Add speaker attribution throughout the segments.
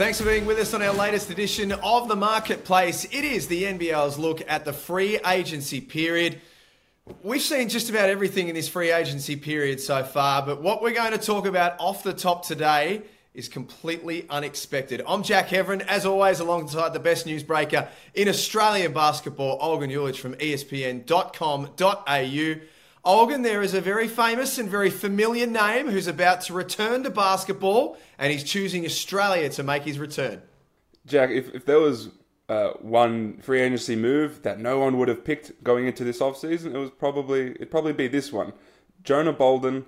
Speaker 1: Thanks for being with us on our latest edition of The Marketplace. It is the NBL's look at the free agency period. We've seen just about everything in this free agency period so far, but what we're going to talk about off the top today is completely unexpected. I'm Jack Heverin, as always, alongside the best newsbreaker in Australian basketball, Olgun Uluc from ESPN.com.au. Olgun, there is a very famous and very familiar name who's about to return to basketball, and he's choosing Australia to make his return.
Speaker 2: Jack, if, if there was uh, one free agency move that no one would have picked going into this offseason, it was probably it'd probably be this one. Jonah Bolden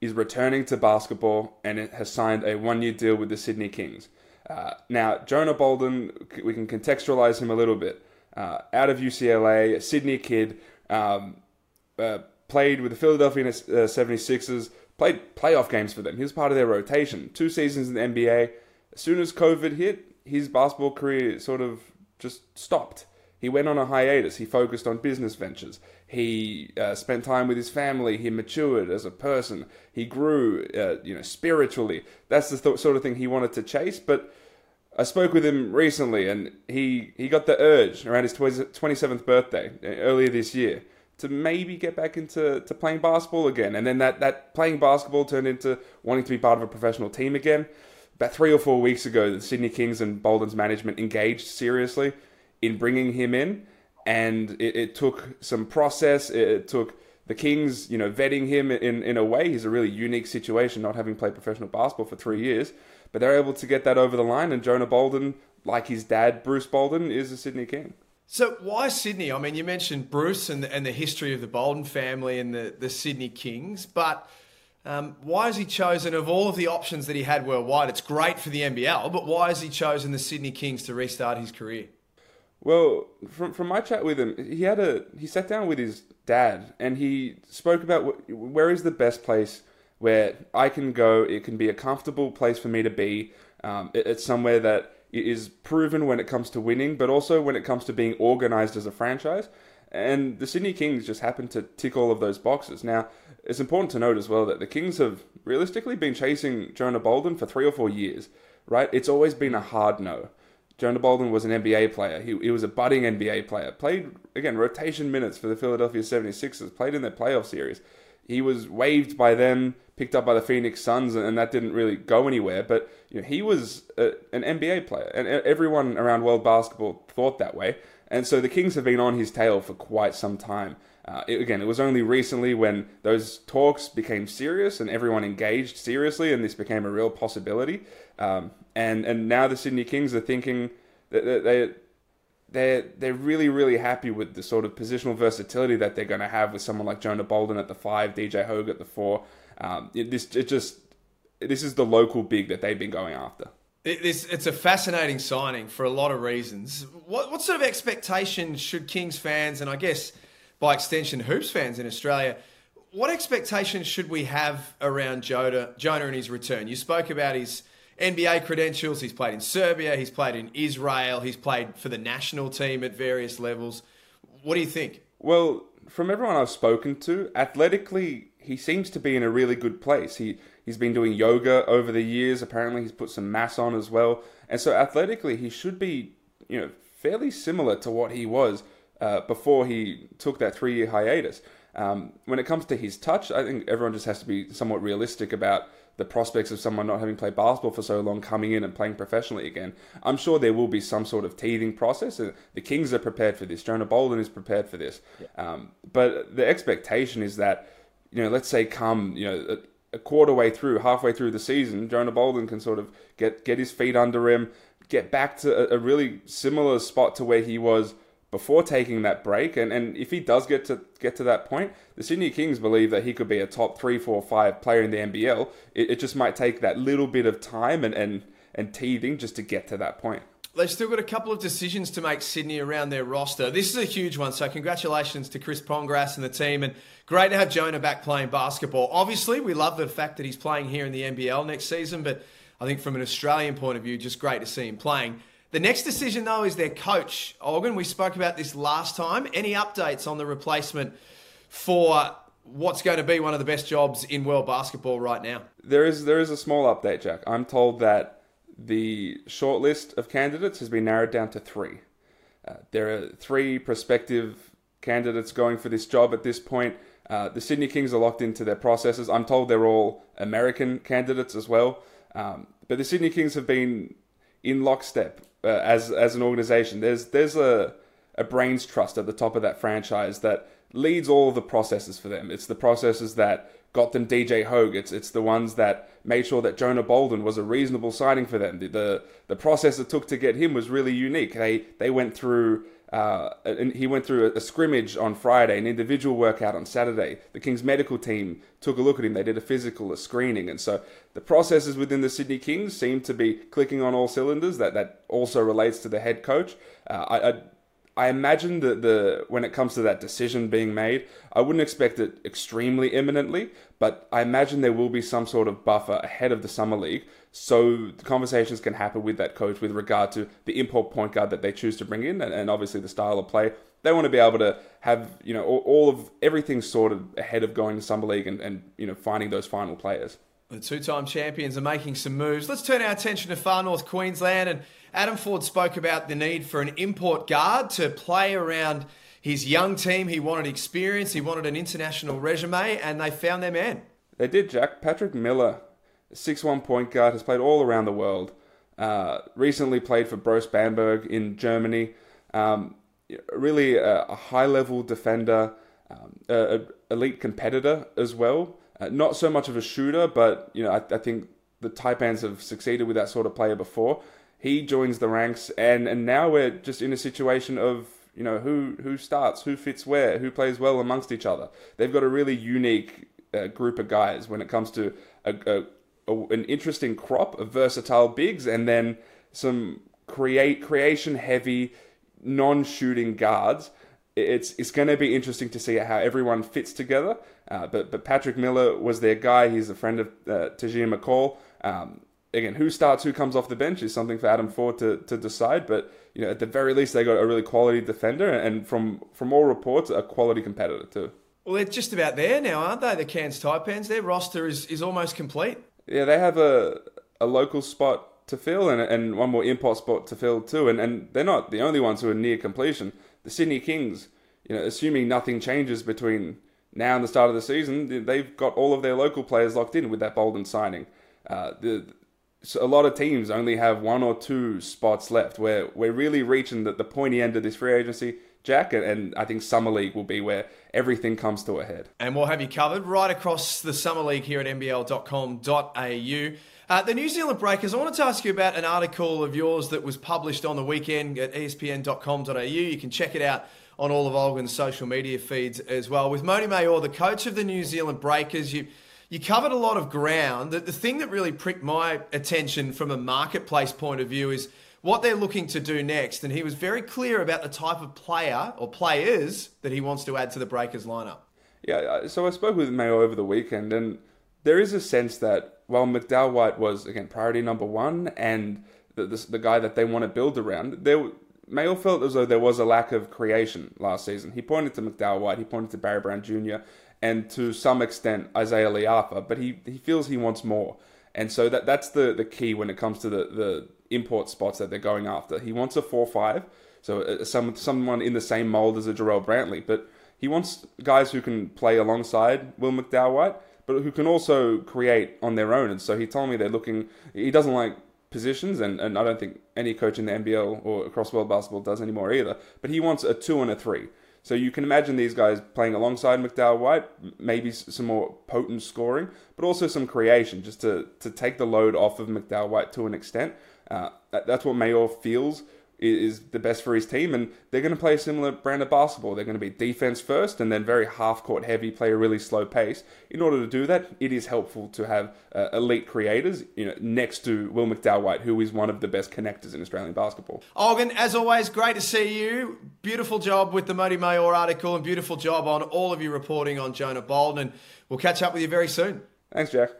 Speaker 2: is returning to basketball and it has signed a one-year deal with the Sydney Kings. Uh, now, Jonah Bolden, we can contextualize him a little bit. Uh, out of UCLA, Sydney kid, um, uh, played with the Philadelphia 76ers, uh, played playoff games for them. He was part of their rotation. Two seasons in the NBA. As soon as COVID hit, his basketball career sort of just stopped. He went on a hiatus. He focused on business ventures. He uh, spent time with his family. He matured as a person. He grew, uh, you know, spiritually. That's the th- sort of thing he wanted to chase. But I spoke with him recently, and he he got the urge around his twenty seventh birthday uh, earlier this year to maybe get back into to playing basketball again. And then that, that playing basketball turned into wanting to be part of a professional team again. About three or four weeks ago, the Sydney Kings and Bolden's management engaged seriously in bringing him in. And it, it took some process. It, it took the Kings, you know, vetting him in, in a way. He's a really unique situation, not having played professional basketball for three years. But they're able to get that over the line. And Jonah Bolden, like his dad, Bruce Bolden, is a Sydney King.
Speaker 1: So why Sydney? I mean, you mentioned Bruce and the, and the history of the Bolden family and the, the Sydney Kings, but um, why has he chosen of all of the options that he had worldwide? It's great for the NBL, but why has he chosen the Sydney Kings to restart his career?
Speaker 2: Well, from from my chat with him, he had a he sat down with his dad and he spoke about what, where is the best place where I can go. It can be a comfortable place for me to be. Um, it, it's somewhere that is proven when it comes to winning, but also when it comes to being organized as a franchise. And the Sydney Kings just happen to tick all of those boxes. Now, it's important to note as well that the Kings have realistically been chasing Jonah Bolden for three or four years, right? It's always been a hard no. Jonah Bolden was an NBA player. He, he was a budding NBA player. Played, again, rotation minutes for the Philadelphia 76ers, played in their playoff series. He was waived by them picked up by the Phoenix Suns, and that didn't really go anywhere. But you know, he was a, an NBA player, and everyone around world basketball thought that way. And so the Kings have been on his tail for quite some time. Uh, it, again, it was only recently when those talks became serious and everyone engaged seriously, and this became a real possibility. Um, and and now the Sydney Kings are thinking that they they're they're really really happy with the sort of positional versatility that they're going to have with someone like Jonah Bolden at the five, DJ Hogue at the four, um, it, this it just this is the local big that they've been going after.
Speaker 1: It's, it's a fascinating signing for a lot of reasons. What, what sort of expectation should Kings fans, and I guess by extension Hoops fans in Australia, what expectations should we have around Jonah, Jonah and his return? You spoke about his NBA credentials. He's played in Serbia, he's played in Israel, he's played for the national team at various levels. What do you think?
Speaker 2: Well, from everyone I've spoken to, athletically, he seems to be in a really good place. He he's been doing yoga over the years. Apparently, he's put some mass on as well, and so athletically, he should be you know fairly similar to what he was uh, before he took that three year hiatus. Um, when it comes to his touch, I think everyone just has to be somewhat realistic about the prospects of someone not having played basketball for so long coming in and playing professionally again. I'm sure there will be some sort of teething process. The Kings are prepared for this. Jonah Bolden is prepared for this. Yeah. Um, but the expectation is that you know, let's say come, you know, a, a quarter way through, halfway through the season, Jonah Bolden can sort of get get his feet under him, get back to a, a really similar spot to where he was before taking that break. And, and if he does get to get to that point, the Sydney Kings believe that he could be a top three, four, five player in the NBL. It, it just might take that little bit of time and, and, and teething just to get to that point.
Speaker 1: They've still got a couple of decisions to make Sydney around their roster. This is a huge one, so congratulations to Chris Pongrass and the team, and great to have Jonah back playing basketball. Obviously, we love the fact that he's playing here in the NBL next season, but I think from an Australian point of view, just great to see him playing. The next decision, though, is their coach, Olgun. We spoke about this last time. Any updates on the replacement for what's going to be one of the best jobs in world basketball right now?
Speaker 2: There is there is a small update, Jack. I'm told that the shortlist of candidates has been narrowed down to three. Uh, there are three prospective candidates going for this job at this point. Uh, the Sydney Kings are locked into their processes. I'm told they're all American candidates as well. Um, but the Sydney Kings have been in lockstep uh, as as an organization. There's there's a a brains trust at the top of that franchise that leads all the processes for them. It's the processes that got them DJ Hogue. It's it's the ones that made sure that Jonah Bolden was a reasonable signing for them. The the, the process it took to get him was really unique. They they went through uh, and he went through a, scrimmage on Friday, an individual workout on Saturday. The Kings medical team took a look at him. They did a physical, a screening, and so the processes within the Sydney Kings seem to be clicking on all cylinders. That that also relates to the head coach. Uh, I, I I imagine that the when it comes to that decision being made, I wouldn't expect it extremely imminently, but I imagine there will be some sort of buffer ahead of the summer league, so the conversations can happen with that coach with regard to the import point guard that they choose to bring in, and, and obviously the style of play. They want to be able to have you know all, all of everything sorted ahead of going to summer league and, and you know finding those final players.
Speaker 1: The two-time champions are making some moves. Let's turn our attention to far north Queensland and Adam Forde spoke about the need for an import guard to play around his young team. He wanted experience, he wanted an international resume, and they found their man.
Speaker 2: They did, Jack. Patrick Miller, six-one point guard, has played all around the world. Uh, recently played for Brose Bamberg in Germany. Um, really a, a high level defender, um, a, a elite competitor as well. Uh, not so much of a shooter, but you know I, I think the Taipans have succeeded with that sort of player before he joins the ranks, and and now we're just in a situation of you know who who starts, who fits where, who plays well amongst each other. They've got a really unique uh, group of guys when it comes to a, a, a, an interesting crop of versatile bigs, and then some create creation heavy, non shooting guards. It's it's going to be interesting to see how everyone fits together. Uh, but but Patrick Miller was their guy. He's a friend of uh, Tahjere McCall. Um, again, who starts, who comes off the bench is something for Adam Forde to, to decide. But you know, at the very least, they got a really quality defender, and from from all reports, a quality competitor too.
Speaker 1: Well, they're just about there now, aren't they? The Cairns Taipans. Their roster is, is almost complete.
Speaker 2: Yeah, they have a a local spot to fill and, and one more import spot to fill too. And, and they're not the only ones who are near completion. The Sydney Kings, you know, assuming nothing changes between now and the start of the season, they've got all of their local players locked in with that Bolden signing. Uh, the so a lot of teams only have one or two spots left where we're really reaching the, the pointy end of this free agency jack and I think summer league will be where everything comes to a head
Speaker 1: and we'll have you covered right across the summer league here at nbl.com.au uh, the New Zealand Breakers, I wanted to ask you about an article of yours that was published on the weekend at espn.com.au. You can check it out on all of Olgun's social media feeds as well. With Mody Maor, the coach of the New Zealand Breakers, you you covered a lot of ground. The, the thing that really pricked my attention from a marketplace point of view is what they're looking to do next. And he was very clear about the type of player or players that he wants to add to the Breakers lineup.
Speaker 2: Yeah, so I spoke with Maor over the weekend, and there is a sense that while McDowell White was, again, priority number one and the, the, the guy that they want to build around, there, Maor felt as though there was a lack of creation last season. He pointed to McDowell White, he pointed to Barry Brown Jr., and to some extent Izayah Le'afa, but he, he feels he wants more. And so that that's the, the key when it comes to the, the import spots that they're going after. He wants a 4 5, so uh, some, someone in the same mold as a Jarrell Brantley, but he wants guys who can play alongside Will McDowell White, but who can also create on their own. And so he told me they're looking, he doesn't like positions, and, and I don't think any coach in the NBL or across world basketball does anymore either, but he wants a 2 and a 3. So you can imagine these guys playing alongside McDowell White, maybe some more potent scoring, but also some creation just to, to take the load off of McDowell White to an extent. Uh, that's what Maor feels is the best for his team, and they're going to play a similar brand of basketball. They're going to be defense first, and then very half court heavy, play a really slow pace. In order to do that, it is helpful to have uh, elite creators, you know, next to Will McDowell White, who is one of the best connectors in Australian basketball.
Speaker 1: Olgun, as always, great to see you. Beautiful job with the Mody Maor article, and beautiful job on all of you reporting on Jonah Bolden. And we'll catch up with you very soon.
Speaker 2: Thanks, Jack.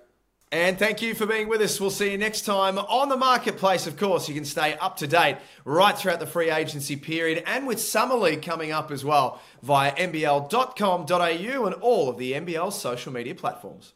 Speaker 1: And thank you for being with us. We'll see you next time on the marketplace. Of course, you can stay up to date right throughout the free agency period and with Summer League coming up as well via NBL.com.au and all of the NBL social media platforms.